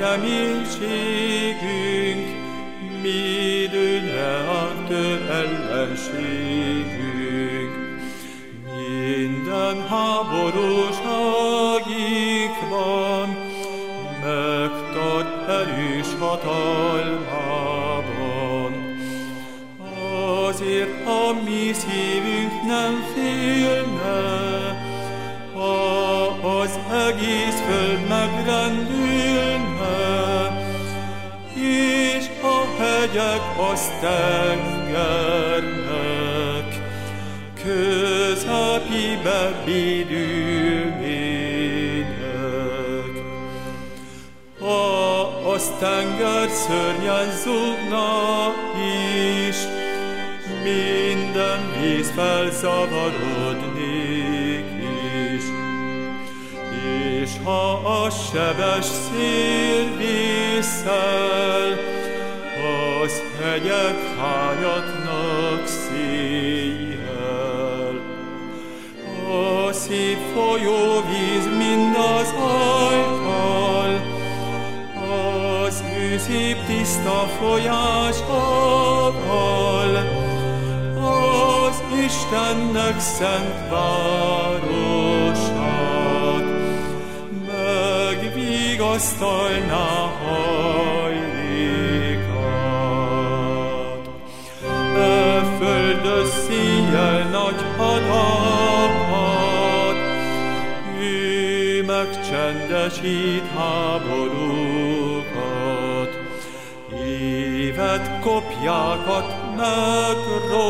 reménységünk, mi dőlne a tő ellenségünk. Minden háborúságikban megtart erős hatalmában. Azért a mi szívünk nem félne, egész föld megrendülne, és a hegyek azt tengernek, közepibe védülnének. Ha az tenger szörnyen zúgna is, minden víz felzavarodnék ha a sebes szél vészel, az hegyek hányatnak széjjel. A szép folyóvíz mind az ajtal, az ő szép tiszta folyásával, az Istennek szent városát, megvigasztalná hajlékát. E földös szíjjel nagy hadakat, ő megcsendesít háborúkat, évet kopjákat megrontat,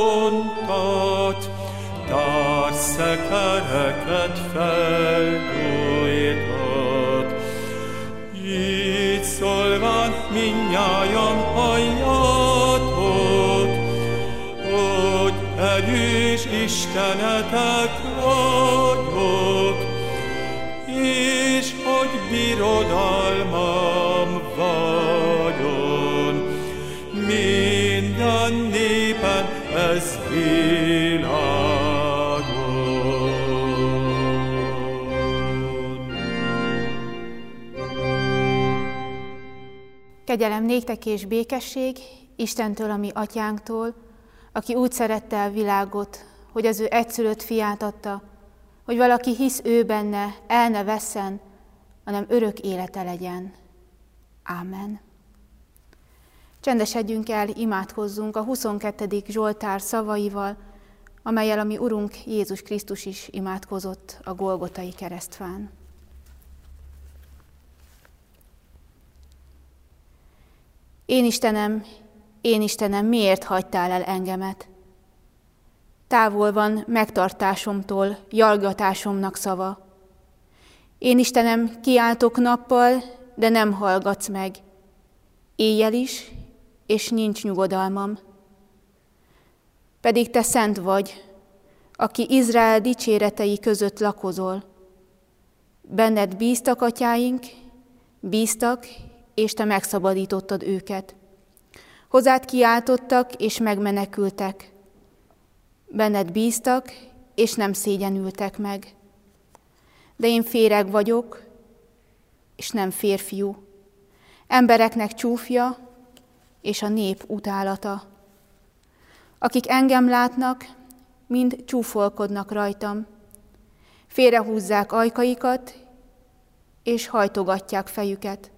társzekereket felgyújtat. Szólván minnyájan halljatok, hogy erős Istenetek vagyok, és hogy birodalmam Kegyelem néktek és békesség Istentől, ami atyánktól, aki úgy szerette a világot, hogy az ő egyszülött fiát adta, hogy valaki hisz ő benne, el ne vesszen, hanem örök élete legyen. Ámen. Csendesedjünk el, imádkozzunk a 22. Zsoltár szavaival, amelyel a mi Urunk Jézus Krisztus is imádkozott a Golgotai keresztfán. Én Istenem, én Istenem, miért hagytál el engemet? Távol van megtartásomtól, jalgatásomnak szava. Én Istenem, kiáltok nappal, de nem hallgatsz meg. Éjjel is, és nincs nyugodalmam. Pedig te szent vagy, aki Izrael dicséretei között lakozol. Benned bíztak atyáink, bíztak, és te megszabadítottad őket. Hozzád kiáltottak, és megmenekültek. Benned bíztak, és nem szégyenültek meg. De én féreg vagyok, és nem férfiú. Embereknek csúfja, és a nép utálata. Akik engem látnak, mind csúfolkodnak rajtam. Félrehúzzák ajkaikat, és hajtogatják fejüket.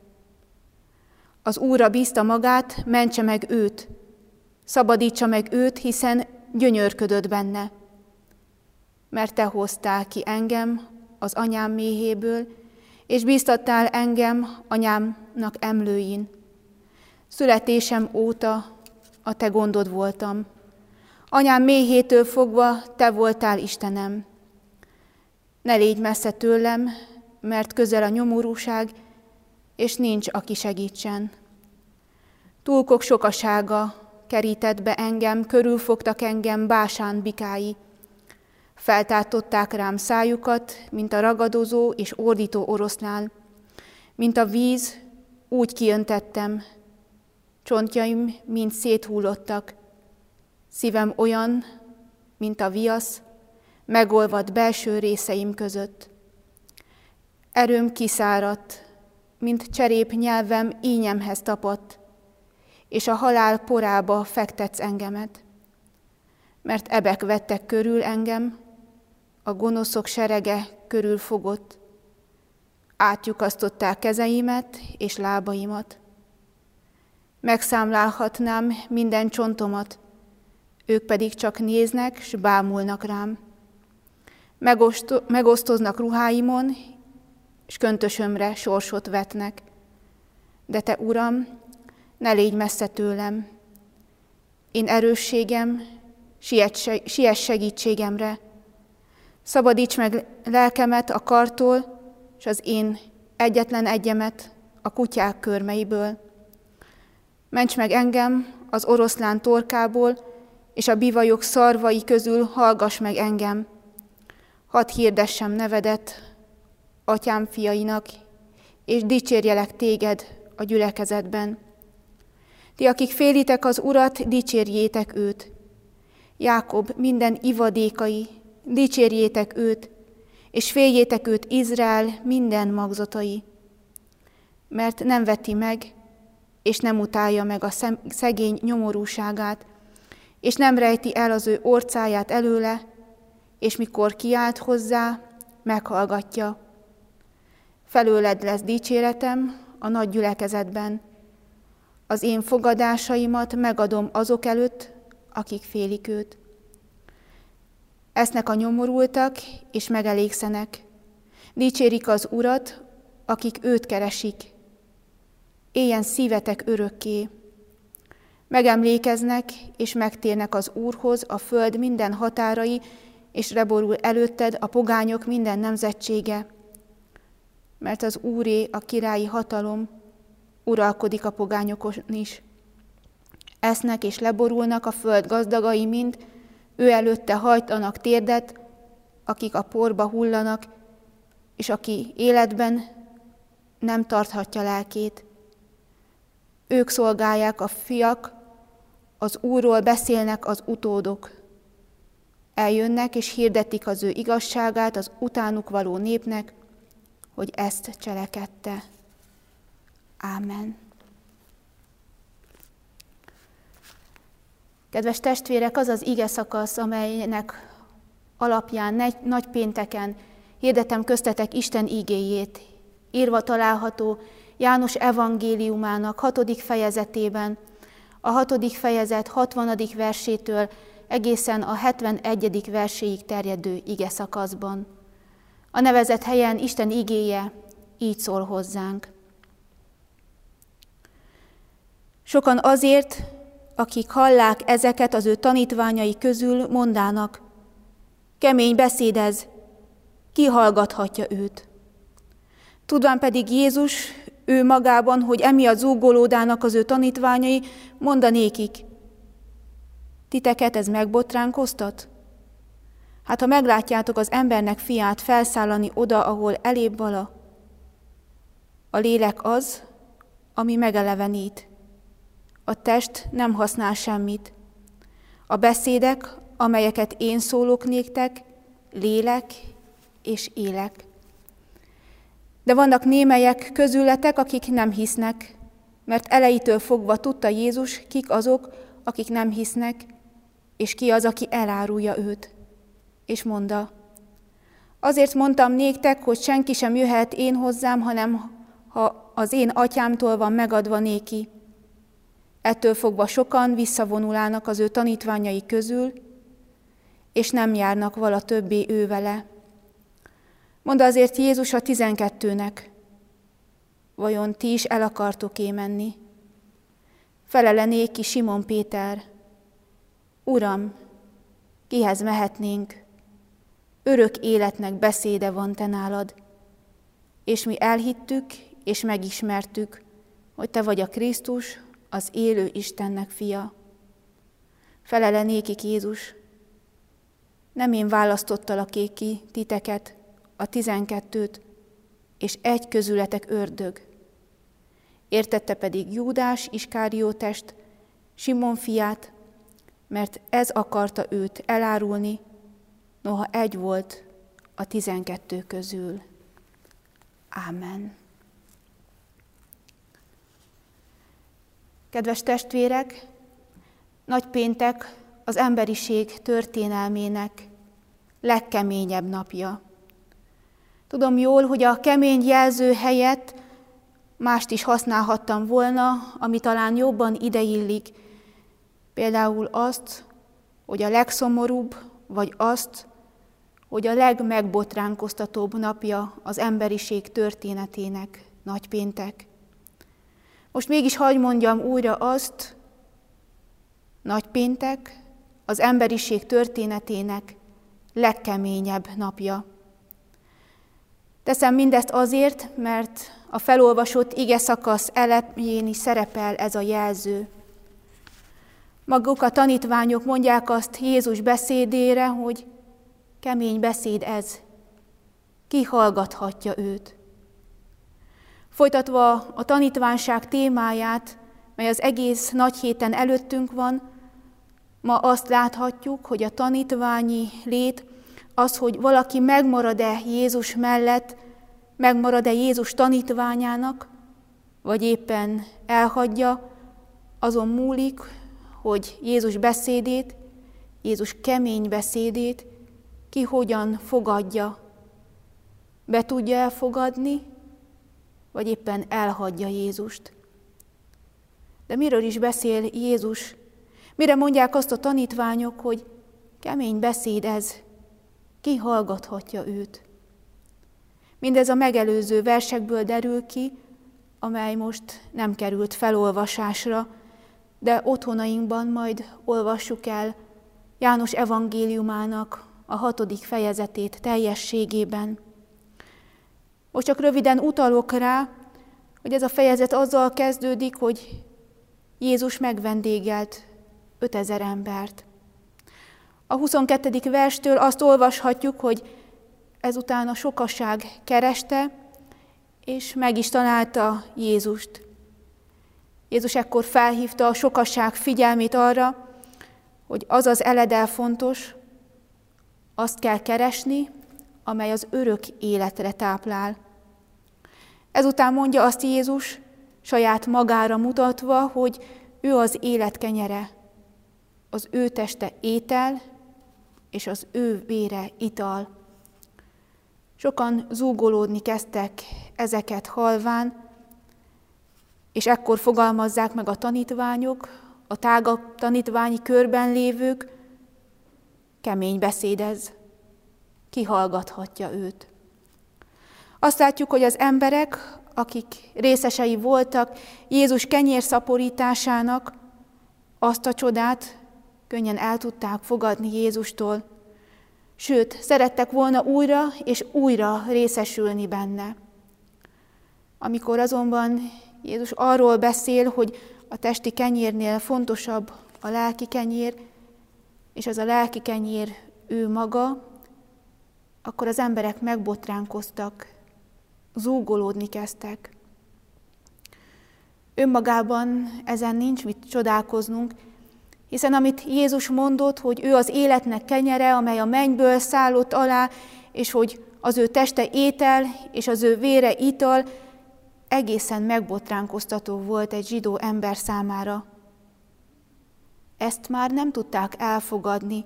Az Úrra bízta magát, mentse meg őt, szabadítsa meg őt, hiszen gyönyörködött benne. Mert te hoztál ki engem az anyám méhéből, és bíztattál engem anyámnak emlőin. Születésem óta a te gondod voltam. Anyám méhétől fogva te voltál Istenem. Ne légy messze tőlem, mert közel a nyomorúság, és nincs, aki segítsen. Túlkok sokasága kerített be engem, körülfogtak engem básán bikái. Feltátották rám szájukat, mint a ragadozó és ordító oroszlán. Mint a víz, úgy kiöntettem, csontjaim mind széthullottak. Szívem olyan, mint a viasz, megolvad belső részeim között. Erőm kiszáradt, mint cserép nyelvem ínyemhez tapadt, és a halál porába fektetsz engemet. Mert ebek vettek körül engem, a gonoszok serege körül fogott, átjukasztották kezeimet és lábaimat. Megszámlálhatnám minden csontomat, ők pedig csak néznek, s bámulnak rám. Megoszto- megosztoznak ruháimon, és köntösömre sorsot vetnek. De te, Uram, ne légy messze tőlem. Én erősségem, siess segítségemre. Szabadíts meg lelkemet a kartól, és az én egyetlen egyemet a kutyák körmeiből. Ments meg engem az oroszlán torkából, és a bivajok szarvai közül hallgass meg engem. Hadd hirdessem nevedet atyám fiainak, és dicsérjelek téged a gyülekezetben. Ti, akik félitek az Urat, dicsérjétek őt. Jákob minden ivadékai, dicsérjétek őt, és féljétek őt Izrael minden magzatai. Mert nem veti meg, és nem utálja meg a szegény nyomorúságát, és nem rejti el az ő orcáját előle, és mikor kiált hozzá, meghallgatja. Felőled lesz dicséretem a nagy gyülekezetben. Az én fogadásaimat megadom azok előtt, akik félik őt. Esznek a nyomorultak, és megelégszenek. Dicsérik az Urat, akik őt keresik. Éljen szívetek örökké. Megemlékeznek, és megtérnek az Úrhoz a föld minden határai, és reborul előtted a pogányok minden nemzetsége. Mert az Úré a királyi hatalom, uralkodik a pogányokon is. Esznek és leborulnak a föld gazdagai mind, ő előtte hajtanak térdet, akik a porba hullanak, és aki életben nem tarthatja lelkét. Ők szolgálják a fiak, az Úrról beszélnek az utódok. Eljönnek és hirdetik az ő igazságát az utánuk való népnek, hogy ezt cselekedte. Ámen. Kedves testvérek, az az ige szakasz, amelynek alapján nagy pénteken hirdetem köztetek Isten igéjét, írva található János evangéliumának hatodik fejezetében, a hatodik fejezet 60. versétől egészen a 71. verséig terjedő ige szakaszban. A nevezett helyen Isten igéje így szól hozzánk. Sokan azért, akik hallák ezeket az ő tanítványai közül, mondának, kemény beszédez, ki hallgathatja őt. Tudván pedig Jézus ő magában, hogy emiatt zúgolódának az ő tanítványai, mondanékik, titeket ez megbotránkoztat? Hát ha meglátjátok az embernek fiát felszállani oda, ahol elébb vala, a lélek az, ami megelevenít. A test nem használ semmit. A beszédek, amelyeket én szólok néktek, lélek és élek. De vannak némelyek közületek, akik nem hisznek, mert elejétől fogva tudta Jézus, kik azok, akik nem hisznek, és ki az, aki elárulja őt. És mondta, azért mondtam néktek, hogy senki sem jöhet én hozzám, hanem ha az én atyámtól van megadva néki. Ettől fogva sokan visszavonulának az ő tanítványai közül, és nem járnak vala többé ő vele. Mondta azért Jézus a tizenkettőnek, vajon ti is el akartok-é? Felele néki Simon Péter, Uram, kihez mehetnénk? Örök életnek beszéde van te nálad, és mi elhittük és megismertük, hogy te vagy a Krisztus, az élő Istennek fia. Felele nékik Jézus, nem én választottalak ki titeket, a tizenkettőt, és egy közületek ördög. Értette pedig Júdás Iskáriótest, Simon fiát, mert ez akarta őt elárulni, noha egy volt a tizenkettő közül. Ámen. Kedves testvérek, nagypéntek az emberiség történelmének legkeményebb napja. Tudom jól, hogy a kemény jelző helyett mást is használhattam volna, ami talán jobban ideillik. Például azt, hogy a legszomorúbb, vagy azt, hogy a legmegbotránkoztatóbb napja az emberiség történetének, nagypéntek. Most mégis hagy mondjam újra azt, nagypéntek az emberiség történetének legkeményebb napja. Teszem mindezt azért, mert a felolvasott ige szakasz elején szerepel ez a jelző. Maguk a tanítványok mondják azt Jézus beszédére, hogy kemény beszéd ez. Ki hallgathatja őt? Folytatva a tanítványság témáját, mely az egész nagy héten előttünk van, ma azt láthatjuk, hogy a tanítványi lét az, hogy valaki megmarad-e Jézus mellett, megmarad-e Jézus tanítványának, vagy éppen elhagyja, azon múlik, hogy Jézus beszédét, Jézus kemény beszédét ki hogyan fogadja. Be tudja elfogadni, vagy éppen elhagyja Jézust. De miről is beszél Jézus? Mire mondják azt a tanítványok, hogy kemény beszéd ez, ki hallgathatja őt? Mindez a megelőző versekből derül ki, amely most nem került felolvasásra, de otthonainkban majd olvassuk el János evangéliumának a hatodik fejezetét teljességében. Most csak röviden utalok rá, hogy ez a fejezet azzal kezdődik, hogy Jézus megvendégelt 5000 embert. A 22. verstől azt olvashatjuk, hogy ezután a sokaság kereste, és meg is találta Jézust. Jézus ekkor felhívta a sokaság figyelmét arra, hogy az az eledel fontos, azt kell keresni, amely az örök életre táplál. Ezután mondja azt Jézus, saját magára mutatva, hogy ő az élet kenyere, az ő teste étel, és az ő vére ital. Sokan zúgolódni kezdtek ezeket halván, és ekkor fogalmazzák meg a tanítványok, a tágabb tanítványi körben lévők, kemény beszéd ez, ki hallgathatja őt. Azt látjuk, hogy az emberek, akik részesei voltak Jézus kenyérszaporításának, azt a csodát könnyen el tudták fogadni Jézustól, sőt, szerettek volna újra és újra részesülni benne. Amikor azonban Jézus arról beszél, hogy a testi kenyérnél fontosabb a lelki kenyér, és az a lelki kenyér ő maga, akkor az emberek megbotránkoztak, zúgolódni kezdtek. Önmagában ezen nincs mit csodálkoznunk, hiszen amit Jézus mondott, hogy ő az életnek kenyere, amely a mennyből szállott alá, és hogy az ő teste étel, és az ő vére ital, egészen megbotránkoztató volt egy zsidó ember számára. Ezt már nem tudták elfogadni.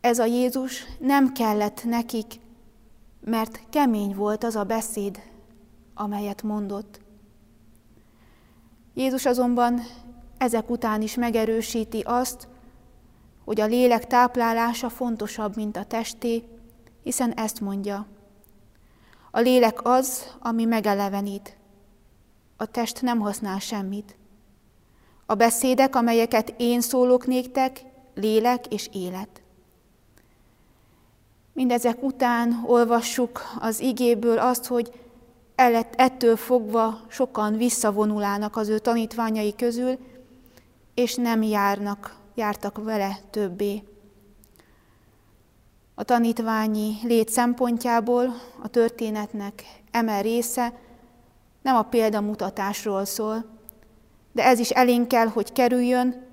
Ez a Jézus nem kellett nekik, mert kemény volt az a beszéd, amelyet mondott. Jézus azonban ezek után is megerősíti azt, hogy a lélek táplálása fontosabb, mint a testé, hiszen ezt mondja. A lélek az, ami megelevenít. A test nem használ semmit. A beszédek, amelyeket én szólok néktek, lélek és élet. Mindezek után olvassuk az igéből azt, hogy ettől fogva sokan visszavonulának az ő tanítványai közül, és nem járnak, jártak vele többé. A tanítványi lét szempontjából a történetnek eme része nem a példamutatásról szól, de ez is elénk kell, hogy kerüljön,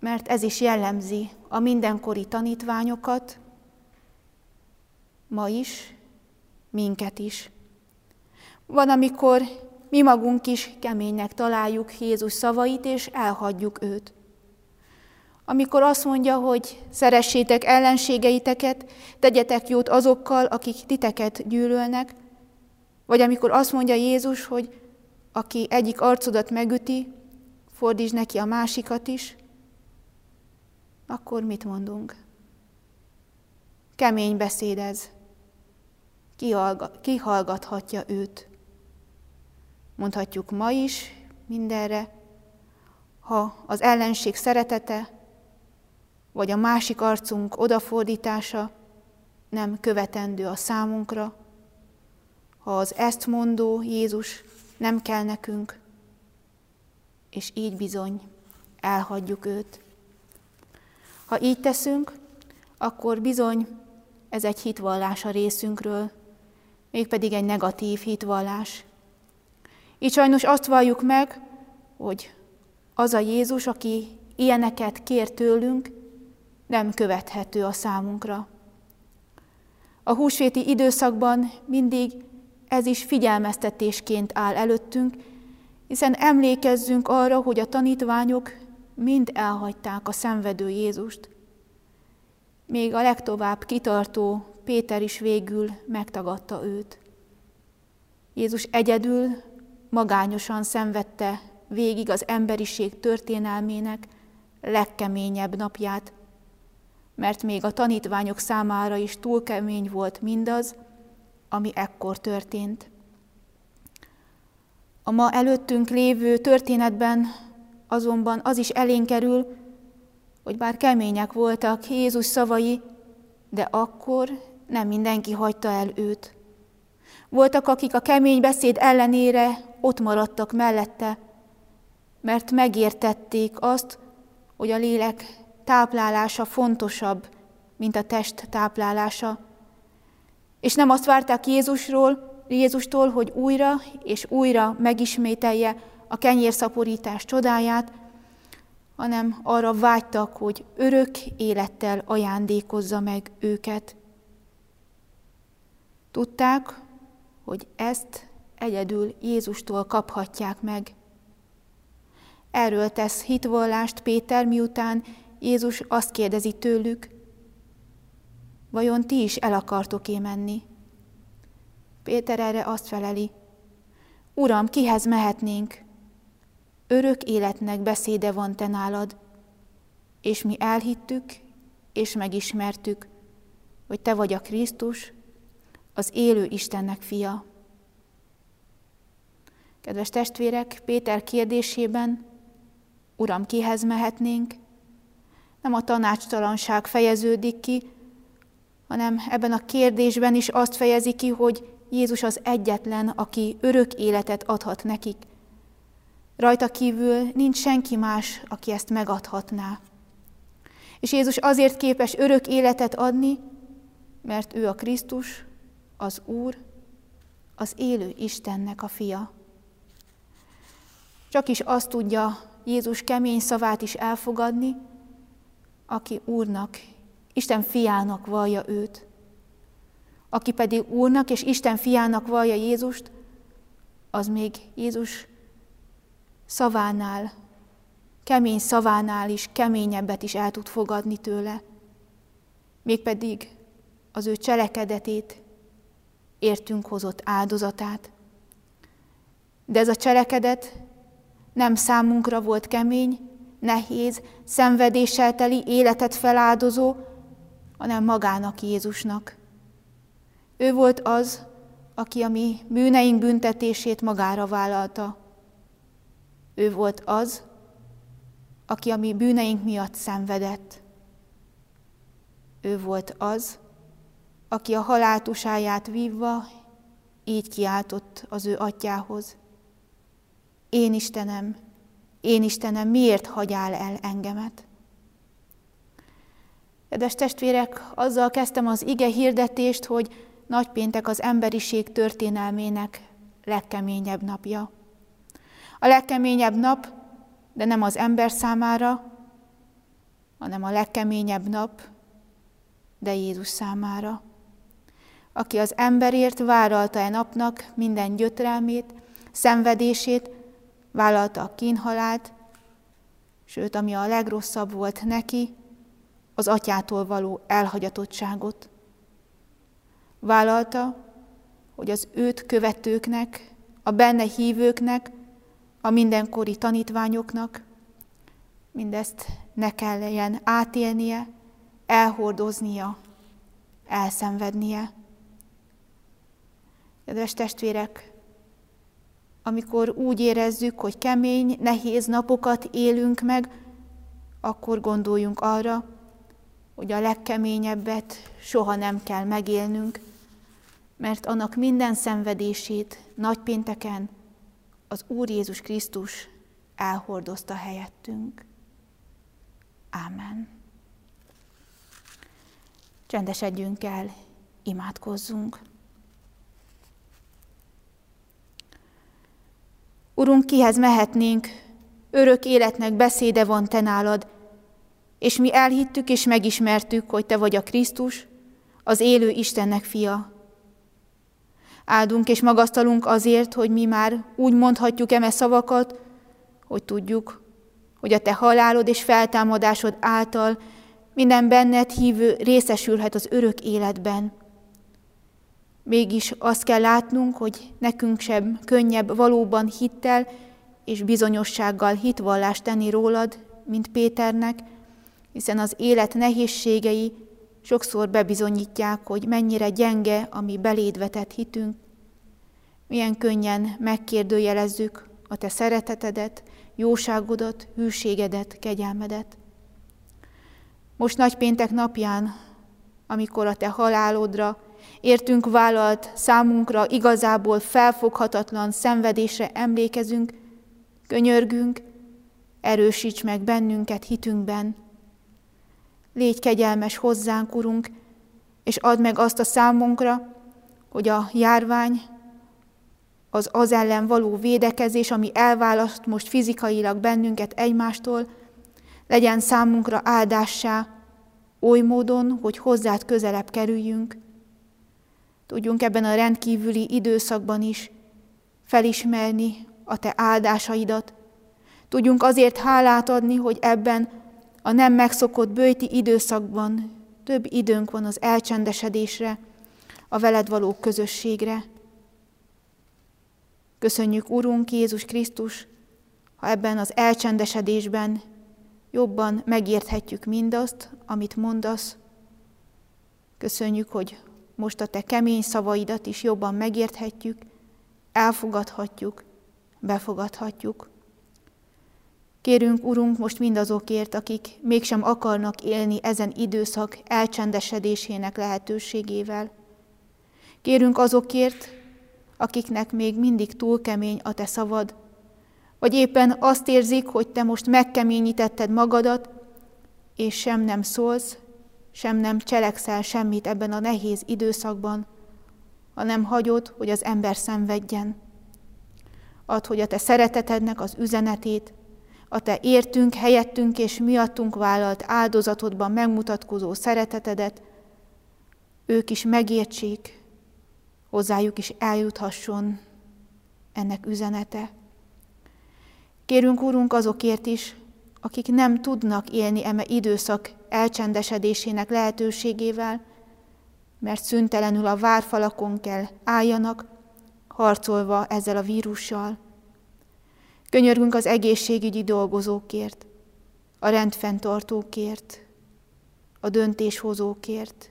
mert ez is jellemzi a mindenkori tanítványokat, ma is, minket is. Van, amikor mi magunk is keménynek találjuk Jézus szavait, és elhagyjuk őt. Amikor azt mondja, hogy szeressétek ellenségeiteket, tegyetek jót azokkal, akik titeket gyűlölnek, vagy amikor azt mondja Jézus, hogy aki egyik arcodat megüti, fordítsd neki a másikat is, akkor mit mondunk? Kemény beszéd ez. Ki hallgathatja őt? Mondhatjuk ma is mindenre, ha az ellenség szeretete, vagy a másik arcunk odafordítása nem követendő a számunkra, ha az ezt mondó Jézus nem kell nekünk, és így bizony elhagyjuk őt. Ha így teszünk, akkor bizony ez egy hitvallás a részünkről, mégpedig egy negatív hitvallás. Így sajnos azt valljuk meg, hogy az a Jézus, aki ilyeneket kér tőlünk, nem követhető a számunkra. A húsvéti időszakban mindig ez is figyelmeztetésként áll előttünk, hiszen emlékezzünk arra, hogy a tanítványok mind elhagyták a szenvedő Jézust. Még a legtovább kitartó Péter is végül megtagadta őt. Jézus egyedül, magányosan szenvedte végig az emberiség történelmének legkeményebb napját, mert még a tanítványok számára is túl kemény volt mindaz, ami ekkor történt. A ma előttünk lévő történetben azonban az is elénk kerül, hogy bár kemények voltak Jézus szavai, de akkor nem mindenki hagyta el őt. Voltak, akik a kemény beszéd ellenére ott maradtak mellette, mert megértették azt, hogy a lélek táplálása fontosabb, mint a test táplálása. És nem azt várták Jézusról, Jézustól, hogy újra és újra megismételje a kenyérszaporítás csodáját, hanem arra vágytak, hogy örök élettel ajándékozza meg őket. Tudták, hogy ezt egyedül Jézustól kaphatják meg. Erről tesz hitvallást Péter, miután Jézus azt kérdezi tőlük, vajon ti is el akartok-e menni? Péter erre azt feleli, Uram, kihez mehetnénk? Örök életnek beszéde van te nálad, és mi elhittük, és megismertük, hogy te vagy a Krisztus, az élő Istennek fia. Kedves testvérek, Péter kérdésében, Uram, kihez mehetnénk? Nem a tanácstalanság fejeződik ki, hanem ebben a kérdésben is azt fejezi ki, hogy Jézus az egyetlen, aki örök életet adhat nekik. Rajta kívül nincs senki más, aki ezt megadhatná. És Jézus azért képes örök életet adni, mert ő a Krisztus, az Úr, az élő Istennek a fia. Csak is azt tudja Jézus kemény szavát is elfogadni, aki Úrnak, Isten fiának vallja őt. Aki pedig Úrnak és Isten fiának vallja Jézust, az még Jézus szavánál, kemény szavánál is keményebbet is el tud fogadni tőle, mégpedig az ő cselekedetét, értünk hozott áldozatát. De ez a cselekedet nem számunkra volt kemény, nehéz, szenvedéssel teli életet feláldozó, hanem magának Jézusnak. Ő volt az, aki a mi bűneink büntetését magára vállalta. Ő volt az, aki a mi bűneink miatt szenvedett. Ő volt az, aki a haláltusáját vívva így kiáltott az ő atyához. Én Istenem, én Istenem, miért hagyál el engemet? Kedves testvérek, azzal kezdtem az ige hirdetést, hogy nagypéntek az emberiség történelmének legkeményebb napja. A legkeményebb nap, de nem az ember számára, hanem a legkeményebb nap, de Jézus számára. Aki az emberért vállalta e napnak minden gyötrelmét, szenvedését, vállalta a kínhalált, sőt, ami a legrosszabb volt neki, az atyától való elhagyatottságot. Vállalta, hogy az őt követőknek, a benne hívőknek, a mindenkori tanítványoknak mindezt ne kelljen átélnie, elhordoznia, elszenvednie. Kedves testvérek, amikor úgy érezzük, hogy kemény, nehéz napokat élünk meg, akkor gondoljunk arra, hogy a legkeményebbet soha nem kell megélnünk, mert annak minden szenvedését nagypénteken az Úr Jézus Krisztus elhordozta helyettünk. Ámen. Csendesedjünk el, imádkozzunk. Urunk, kihez mehetnénk, örök életnek beszéde van te nálad, és mi elhittük és megismertük, hogy te vagy a Krisztus, az élő Istennek fia. Áldunk és magasztalunk azért, hogy mi már úgy mondhatjuk eme szavakat, hogy tudjuk, hogy a te halálod és feltámadásod által minden benned hívő részesülhet az örök életben. Mégis azt kell látnunk, hogy nekünk sem könnyebb valóban hittel és bizonyossággal hitvallást tenni rólad, mint Péternek, hiszen az élet nehézségei sokszor bebizonyítják, hogy mennyire gyenge a mi beléd vetett hitünk, milyen könnyen megkérdőjelezzük a te szeretetedet, jóságodat, hűségedet, kegyelmedet. Most nagypéntek napján, amikor a te halálodra értünk vállalt számunkra igazából felfoghatatlan szenvedésre emlékezünk, könyörgünk, erősíts meg bennünket hitünkben. Légy kegyelmes hozzánk, Urunk, és add meg azt a számunkra, hogy a járvány, az az ellen való védekezés, ami elválaszt most fizikailag bennünket egymástól, legyen számunkra áldássá, oly módon, hogy hozzád közelebb kerüljünk. Tudjunk ebben a rendkívüli időszakban is felismerni a te áldásaidat. Tudjunk azért hálát adni, hogy ebben a nem megszokott bőti időszakban több időnk van az elcsendesedésre, a veled való közösségre. Köszönjük, Urunk Jézus Krisztus, ha ebben az elcsendesedésben jobban megérthetjük mindazt, amit mondasz. Köszönjük, hogy most a te kemény szavaidat is jobban megérthetjük, elfogadhatjuk, befogadhatjuk. Kérünk, Urunk, most mindazokért, akik mégsem akarnak élni ezen időszak elcsendesedésének lehetőségével. Kérünk azokért, akiknek még mindig túl kemény a te szavad, vagy éppen azt érzik, hogy te most megkeményítetted magadat, és sem nem szólsz, sem nem cselekszel semmit ebben a nehéz időszakban, hanem hagyod, hogy az ember szenvedjen. Add, hogy a te szeretetednek az üzenetét, a te értünk, helyettünk és miattunk vállalt áldozatodban megmutatkozó szeretetedet, ők is megértsék, hozzájuk is eljuthasson ennek üzenete. Kérünk, Úrunk, azokért is, akik nem tudnak élni eme időszak elcsendesedésének lehetőségével, mert szüntelenül a várfalakon kell álljanak, harcolva ezzel a vírussal. Könyörgünk az egészségügyi dolgozókért, a rendfenntartókért, a döntéshozókért.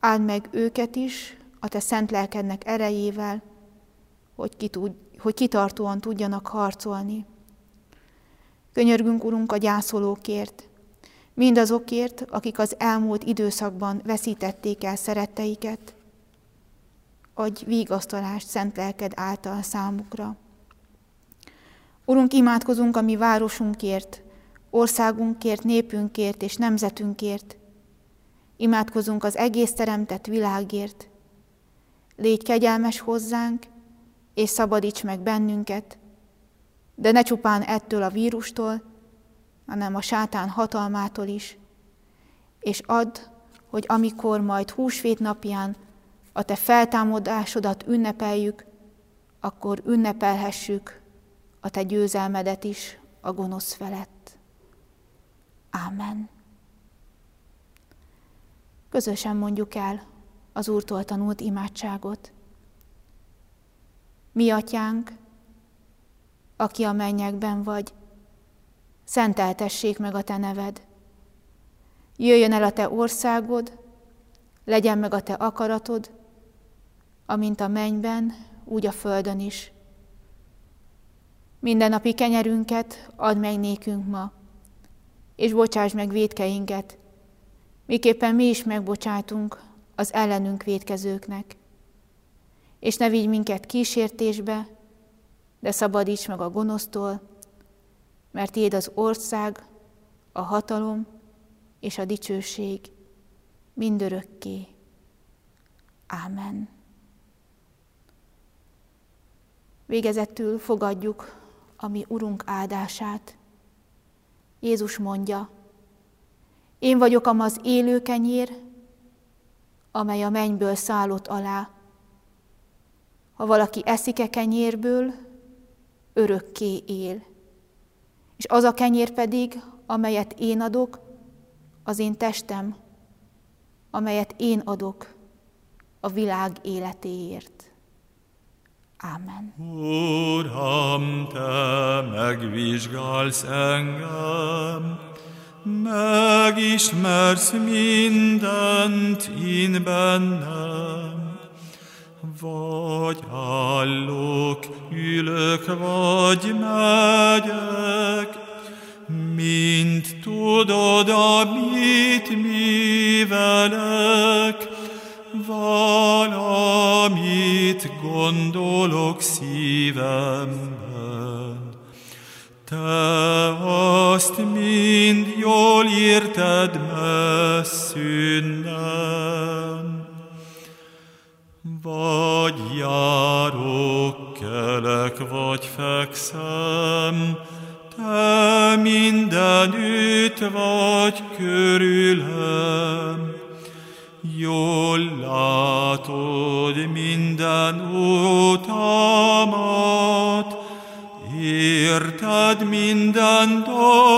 Áld meg őket is, a te szent lelkednek erejével, hogy, ki hogy kitartóan tudjanak harcolni. Könyörgünk, Urunk, a gyászolókért, mindazokért, akik az elmúlt időszakban veszítették el szeretteiket. Adj vígasztalást szent lelked által számukra. Urunk, imádkozunk a mi városunkért, országunkért, népünkért és nemzetünkért. Imádkozunk az egész teremtett világért, légy kegyelmes hozzánk, és szabadíts meg bennünket, de ne csupán ettől a vírustól, hanem a sátán hatalmától is, és add, hogy amikor majd húsvét napján a te feltámadásodat ünnepeljük, akkor ünnepelhessük a te győzelmedet is a gonosz felett. Ámen. Közösen mondjuk el az Úrtól tanult imádságot. Mi atyánk, aki a mennyekben vagy, szenteltessék meg a te neved. Jöjjön el a te országod, legyen meg a te akaratod, amint a mennyben, úgy a földön is. Minden napi kenyerünket add meg nékünk ma, és bocsáss meg védkeinket, miképpen mi is megbocsátunk az ellenünk védkezőknek. És ne vigy minket kísértésbe, de szabadíts meg a gonosztól, mert Tiéd az ország, a hatalom és a dicsőség mindörökké. Ámen. Végezetül fogadjuk a mi Urunk áldását. Jézus mondja, én vagyok az élő kenyér, amely a mennyből szállott alá. Ha valaki eszik-e kenyérből, örökké él. És az a kenyér pedig, amelyet én adok, az én testem, amelyet én adok a világ életéért. Ámen. Uram, Te megvizsgálsz engem, megismersz mindent én bennem. Vagy állok, ülök, vagy megyek, mint tudod, amit művelek, valamit gondolok szívemben. Te azt mind jól írted messzünnen. Vagy járok, kelek, vagy fekszem, Te mindenütt vagy körülem. Jól látod minden utamat, érted minden dolgaimat,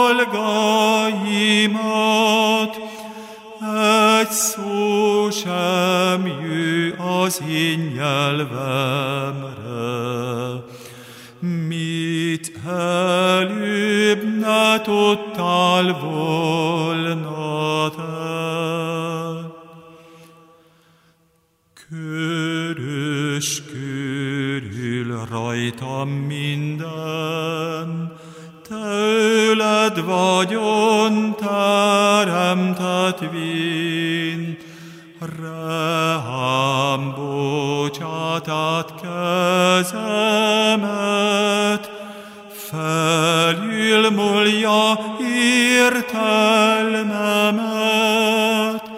egy szó sem jő az én nyelvemre. Mit előbb ne tudtál volna rajtam minden, Tőled vagyon teremtett vén, Rám bocsátát kezemet, Felülmúlja értelmemet,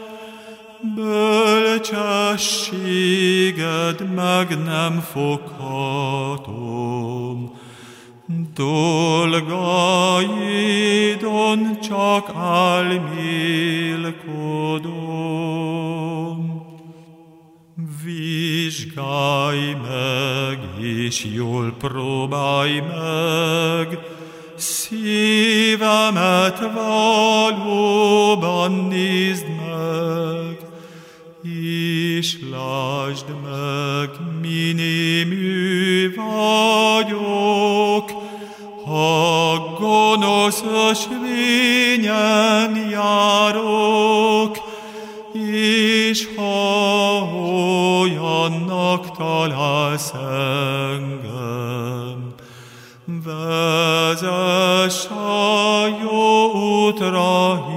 Bölcsességed meg nem foghatom, Dolgaidon csak álmélkodom. Vizsgálj meg, és jól próbálj meg, Szívemet valóban nézd meg, és lásd meg, minémű vagyok, ha gonosz ösvényen járok, és ha olyannak találsz engem. Vezess a jó útra.